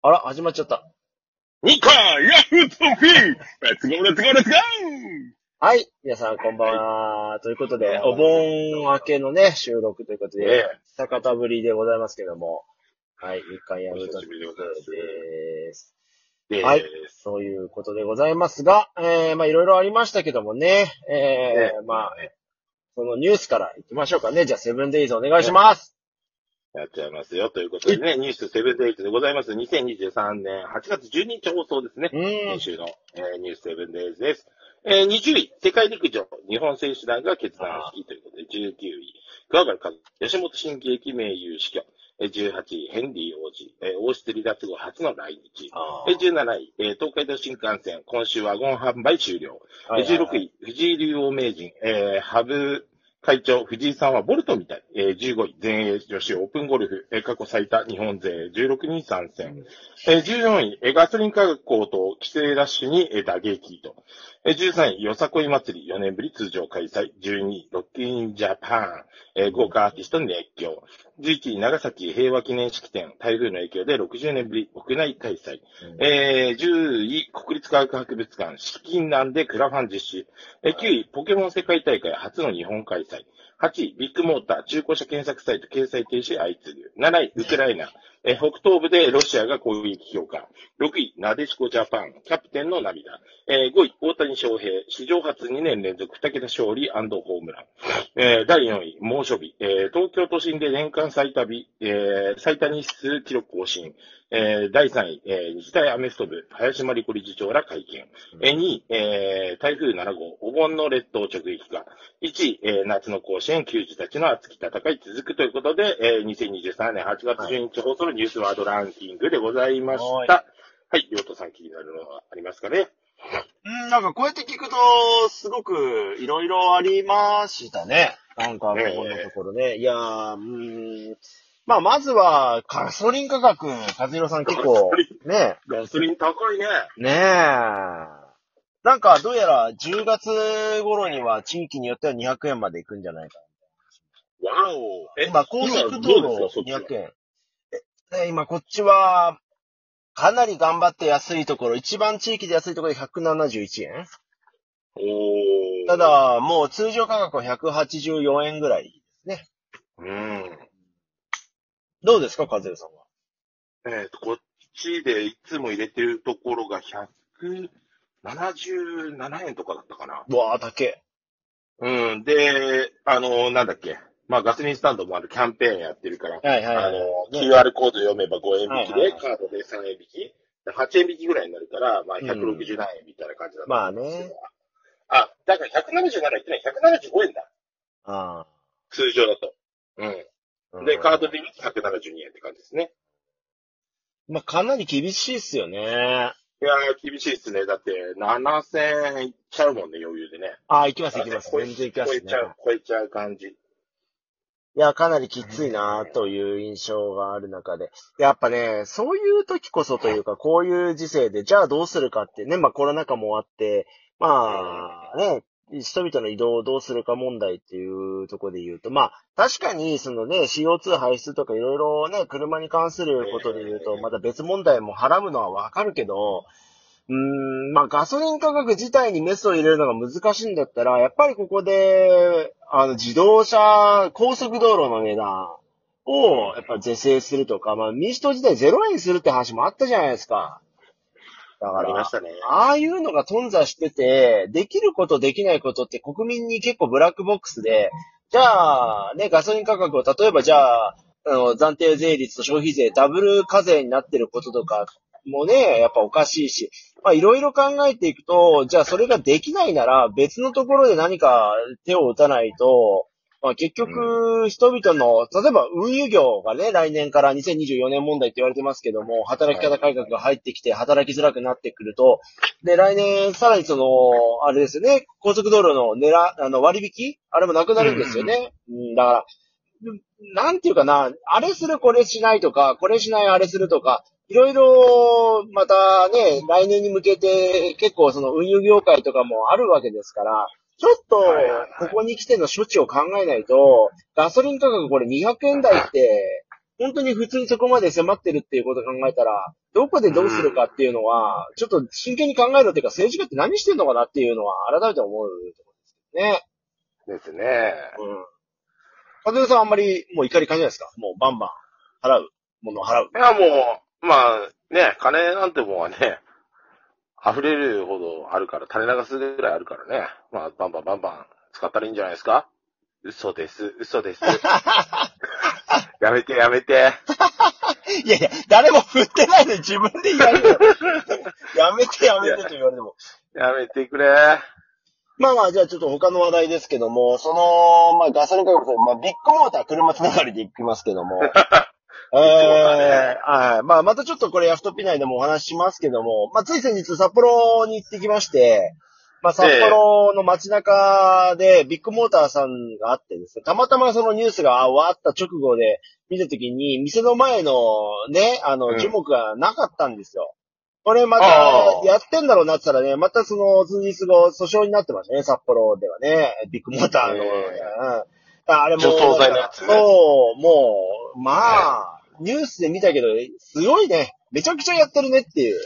あら、始まっちゃった。日刊ヤフートフィーレッツゴーレッツゴーレッツゴーはい。皆さん、こんばんは。ということで、お盆明けのね、収録ということねで、久方ぶりでございますけども。はい。日刊ヤフートお久しぶりですはいそういうことでございますが、えー、まあいろいろありましたけどもね、えー、まあ、そのニュースから行きましょうかね。じゃあ、セブンデイズお願いします。やっちゃいますよ。ということでね、ニュースセブンデイズでございます。2023年8月12日放送ですね。うん先。週の、えーニュースセブンデイズです。えー20位、世界陸上日本選手団が決断式ということで、19位、桑原和吉本新喜劇名優死去。えー18位、ヘンリー王子、えー王室離脱後初の来日。あえー17位、えー東海道新幹線、今週ワゴン販売終了。はいはいはい16位、藤井竜王名人、えー、ハブ会長、藤井さんはボルトみたい。えー、15位、全英女子オープンゴルフ、えー過去最多日本勢16人参戦。えー、14位、ガソリン価格高騰、規制ラッシュに、えー打撃と。えー、13位、よさこい祭り4年ぶり通常開催。12位、ロッキンジャパン、えー豪華アーティスト熱狂。11位、長崎平和記念式典、台風の影響で60年ぶり国内開催。えー、10位、国立科学博物館、資金難でクラファン実施。えー、9位、ポケモン世界大会初の日本開催。8位、ビッグモーター、中古車検索サイト掲載停止相次ぐ。7位、ウクライナ。え北東部でロシアが攻撃強化。6位、なでしこジャパン、キャプテンの涙。え5位、大谷翔平、史上初2年連続2桁勝利ホームラン。え第4位、猛暑日。え東京都心で年間最多日、え最多日数記録更新。えー第3位、えー日大アメフト部、林真理子理事長ら会見。えー2位、えー台風7号、お盆の列島直撃か。1位、えー夏の甲子園、球児たちの熱き戦い続くということで、えー2023年8月12日放送のニュースワードランキングでございましはいた。はい、りょうとさん気になるのはありますかね？うん、なんかこうやって聞くと、すごくいろいろありましたね。なんか、ここのところね。いやー、うーん。まあ、まずは、ガソリン価格、和弘さん結構ね、ガソリン高いね。ねえ。なんか、どうやら10月頃には地域によっては200円まで行くんじゃないか。わお。え、今、高速道路ですかそっちは？200円。えね今、こっちは、かなり頑張って安いところ、一番地域で安いところで171円おーた、だ、もう通常価格は184円ぐらいですね。うん。どうですか、和代さんは？えっ、と、こっちでいつも入れてるところが177円とかだったかな。うわー、高え。うん。で、あの、なんだっけ。まあ、ガソリンスタンドもあるキャンペーンやってるから、はいはいはい。あの、ね QR コード読めば5円引きで、はいはいはいカードで3円引き。で8円引きぐらいになるから、まあ、うん160何円みたいな感じだった、まあね。あ、だから177円言ってない、175円だ。あ通常だと。うん。あ。で、カードで。で見て172円って感じですね。まあ、かなり厳しいっすよね。いやー、厳しいっすね。だって、7000円いっちゃうもんね、余裕でね。ああ、行きます行きます。全然行きますね超えちゃ。う、超えちゃう感じ。いや、かなりきついなという印象がある中で。やっぱね、そういう時こそというか、こういう時世で、じゃあどうするかってね、まあコロナ禍もあって、まあね、人々の移動をどうするか問題っていうところで言うと、まあ確かにそのね、CO2 排出とかいろいろね、車に関することで言うと、また別問題もはらむのはわかるけど、うーん、まあガソリン価格自体にメスを入れるのが難しいんだったら、やっぱりここで、あの自動車、高速道路の値段をやっぱ是正するとか、まあ民主党自体ゼロ円にするって話もあったじゃないですか。だからありまし、たね。ああいうのが頓挫してて、できることできないことって国民に結構ブラックボックスで、じゃあ、ね、ガソリン価格を例えばじゃあ、あの、暫定税率と消費税ダブル課税になってることとかもね、やっぱおかしいし、まあいろいろ考えていくと、じゃあそれができないなら別のところで何か手を打たないと、まあ結局、人々の、例えば運輸業がね、来年から2024年問題って言われてますけども、働き方改革が入ってきて働きづらくなってくると、で、来年さらにその、あれですよね、高速道路の狙、あの割引？あれもなくなるんですよね。うん、だから、なんていうかな、あれするこれしないとか、これしないあれするとか、いろいろ、またね、来年に向けて結構その運輸業界とかもあるわけですから、ちょっとここに来ての処置を考えないと、ガソリン価格これ200円台って、本当に普通にそこまで迫ってるっていうことを考えたら、どこでどうするかっていうのは、ちょっと真剣に考えろっていうか、政治家って何してんのかなっていうのは改めて思うところですですね。けどね。うん。和代さんあんまりもう怒り感じないですか？もうバンバン払うものを払う。いや、もう、まあ、ね、金なんてもんはね、溢れるほどあるから、垂れ流すぐらいあるからね。まあ、バンバンバンバン使ったらいいんじゃないですか？嘘です、嘘です。やめて、やめて。いやいや、誰も振ってないのに自分で言われるよ。やめてやめてと言われても。やめてくれ。まあまあ、じゃあちょっと他の話題ですけども、その、まあガソリン価格と、まあビッグモーター車つながりで行きますけども。えー、はい。まあまたちょっとこれヤフトピ内でもお話ししますけども、まあつい先日札幌に行ってきまして、まあ札幌の街中でビッグモーターさんがあってですね、たまたまそのニュースがあわーった直後で見たときに、店の前のね、あの、うん樹木がなかったんですよ。これまたやってんだろうなって言ったらね、またその数日後、訴訟になってましたね、札幌ではね。ビッグモーターの。えうんあれも。そう、もう、まあ、ニュースで見たけど、すごいね。めちゃくちゃやってるねっていう。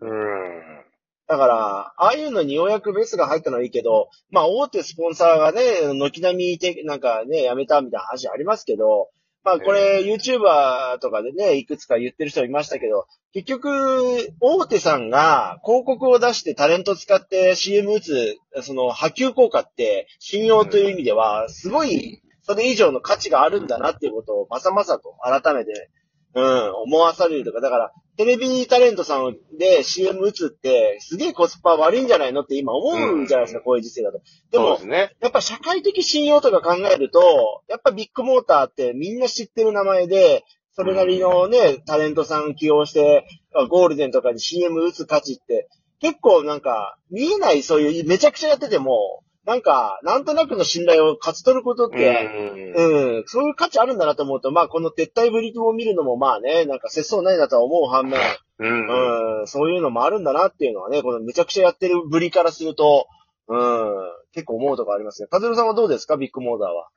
うん。だから、ああいうのにようやくベスが入ったのはいいけど、まあ大手スポンサーがね、軒並みて、なんかね、やめたみたいな話ありますけど、まあこれ、YouTuber とかでね、いくつか言ってる人いましたけど、結局、大手さんが広告を出してタレント使って CM 打つ、その波及効果って信用という意味では、すごい、それ以上の価値があるんだなっていうことをまさまさと改めて、うん、思わされるとか、だから、テレビタレントさんで CM 打つって、すげえコスパ悪いんじゃないのって今思うんじゃないですか、こういう時世だと。でもね。やっぱ社会的信用とか考えると、やっぱビッグモーターってみんな知ってる名前で、それなりのね、タレントさん起用して、ゴールデンとかに CM 打つ価値って、結構なんか、見えないそういう、めちゃくちゃやってても、なんか、なんとなくの信頼を勝ち取ることっうて、ん。うん、そういう価値あるんだなと思うと、まあこの撤退ぶりを見るのもまあね、なんか節操ないなとは思う反面、うん。うん、そういうのもあるんだなっていうのはね、このめちゃくちゃやってるぶりからすると、うん、結構思うとこありますね。カズルさんはどうですか？ビッグモーターは。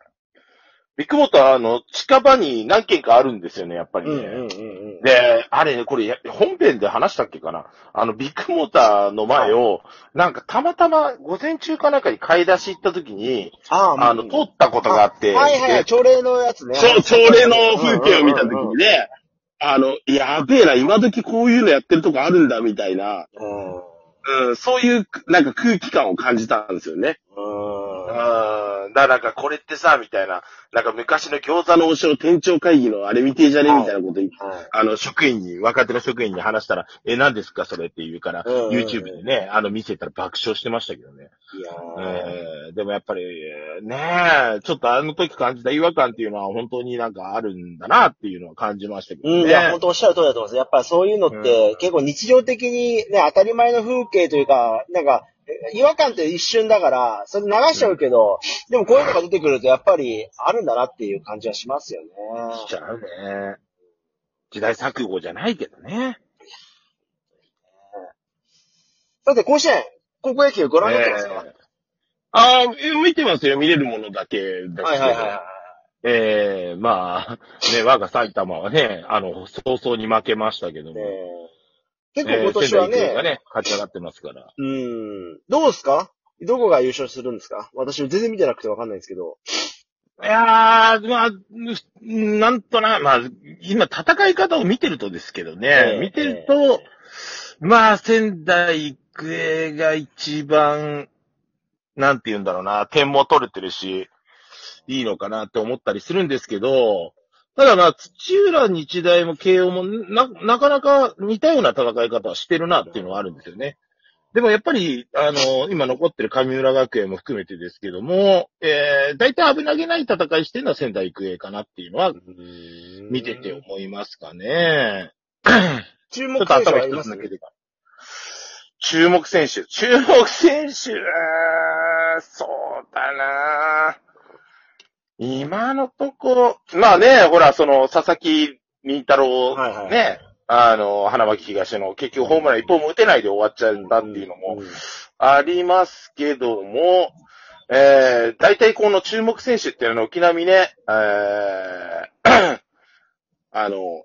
ビッグモーターの近場に何軒かあるんですよね、やっぱりね。うんうんうんで、あれね、これや、本編で話したっけかな？あの、ビッグモーターの前を、なんかたまたま午前中かなんかに買い出し行った時に、ああの、通ったことがあって、はいはい朝礼のやつね。そう、朝礼の風景を見たときにね、あの、やべえな、今時こういうのやってるとこあるんだ、みたいな、うん。うん、そういう、なんか空気感を感じたんですよね。うん。うん。だからなんかこれってさ、みたいな、なんか昔の餃子あの、の王将店長会議のあれ見てえじゃねみたいなこと言って、はいあの、職員に、若手の職員に話したら、え、何ですかそれって言うから、YouTube でね、あの、見せたら爆笑してましたけどね。いやーえーでもやっぱり、ねえ、ちょっとあの時感じた違和感っていうのは本当になんかあるんだなっていうのは感じましたけどね。うん、いや、本当おっしゃる通りだと思います。やっぱりそういうのって、うん結構日常的にね、当たり前の風景というか、なんか、え違和感って一瞬だから、それ流しちゃうけど、でもこういうのが出てくるとやっぱりあるんだなっていう感じはしますよね。しちゃうね。時代錯誤じゃないけどね。さて、甲子園、高校野球ご覧になってますか、えああ、見てますよ、見れるものだけですけど。はいはいはいはい。ーえーまあ、ね、我が埼玉はね、あの、早々に負けましたけども。ね結構今年はえーがね、勝ち上がってますから。うん、どうですか？どこが優勝するんですか？私全然見てなくてわかんないんですけど。いやー、まあ、うなんとな、まあ、今戦い方を見てるとですけどね、ええ。見てると、まあ、仙台育英が一番、なんて言うんだろうな、点も取れてるし、いいのかなって思ったりするんですけど、ただまあ、土浦日大も慶応もな、なかなか似たような戦い方はしてるなっていうのはあるんですよね。でもやっぱり、あの、今残ってる神村学園も含めてですけども、えー、大体危なげない戦いしてるのは仙台育英かなっていうのは、見てて思いますかね。注目選手は頭あります一つ抜けて注目選手。注目選手、そうだな今のとこ、まあね、ほら、その、佐々木麟太郎、はいはいね、あの、花巻東の結局ホームラン一本も打てないで終わっちゃったっていうのもうんありますけども、えー、大体この注目選手っていうのは、沖縄にね、えー、あの、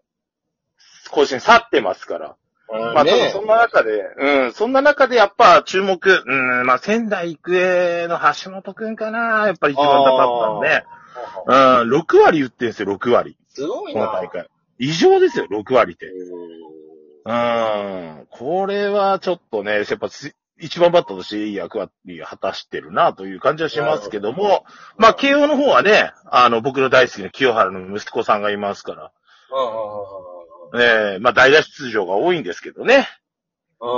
甲子園去ってますから。まあ、ねただそんな中で、うん、そんな中でやっぱ注目、うん、まあ、仙台育英の橋本くんかな、やっぱり一番高かったんで、うん、6割打ってんですよ、6割。すごいな。この大会。異常ですよ、6割って。ううん、これはちょっとね、やっぱつ一番バッターとしていい役割を果たしてるなという感じはしますけども、まあ、慶応の方はね、あの、僕の大好きな清原の息子さんがいますから、ええまあ、代打出場が多いんですけどね。ん。う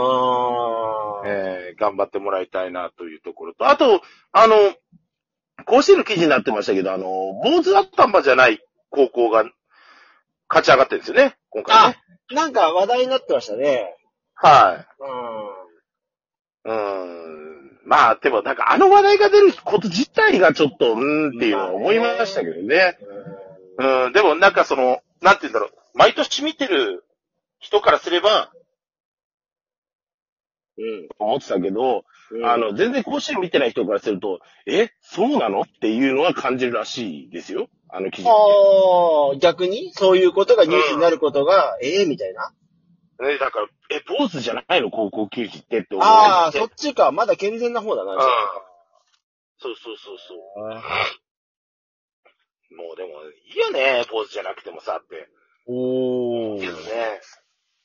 ん。えー頑張ってもらいたいなというところと、あと、あの、甲子園の記事になってましたけど、あの、坊主頭じゃない高校が勝ち上がってるんですよね、今回ね。なんか話題になってましたね。はうん。い。うーん。まあ、でもなんかあの話題が出ること自体がちょっと、うーんっていうのは思いましたけどね。うん、でもなんかその、なんて言うんだろう、毎年見てる人からすれば、うん、思ってたけど、うんあ、の、全然甲子園見てない人からすると、え、そうなの？っていうのは感じるらしいですよ。あの記事。ああ、逆に？そういうことがニュースになることが、ええみたいな？ね、だから、え、坊主じゃないの？高校球児ってって思う。ああ、そっちか。まだ健全な方だな。うん。そうそうそうそう。もうでも、いいよね、坊主じゃなくてもさって。おけどね。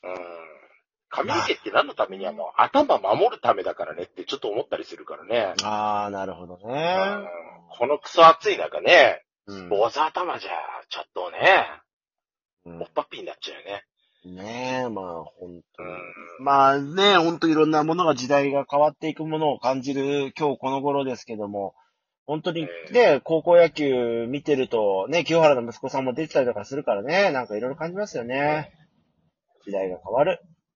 うん。髪の毛って何のためにあの、頭守るためだからねってちょっと思ったりするからね。ああ、なるほどうんね。このクソ暑い中ね、うん坊主頭じゃ、ちょっとね、うんおっぱっぴーになっちゃうよね。ねえ、まあ、ほんとに。うん。まあね、ほんといろんなものが時代が変わっていくものを感じる今日この頃ですけども、本当にえね、高校野球見てると、ね、清原の息子さんも出てたりとかするからね、なんかいろいろ感じますよね。時代が変わる。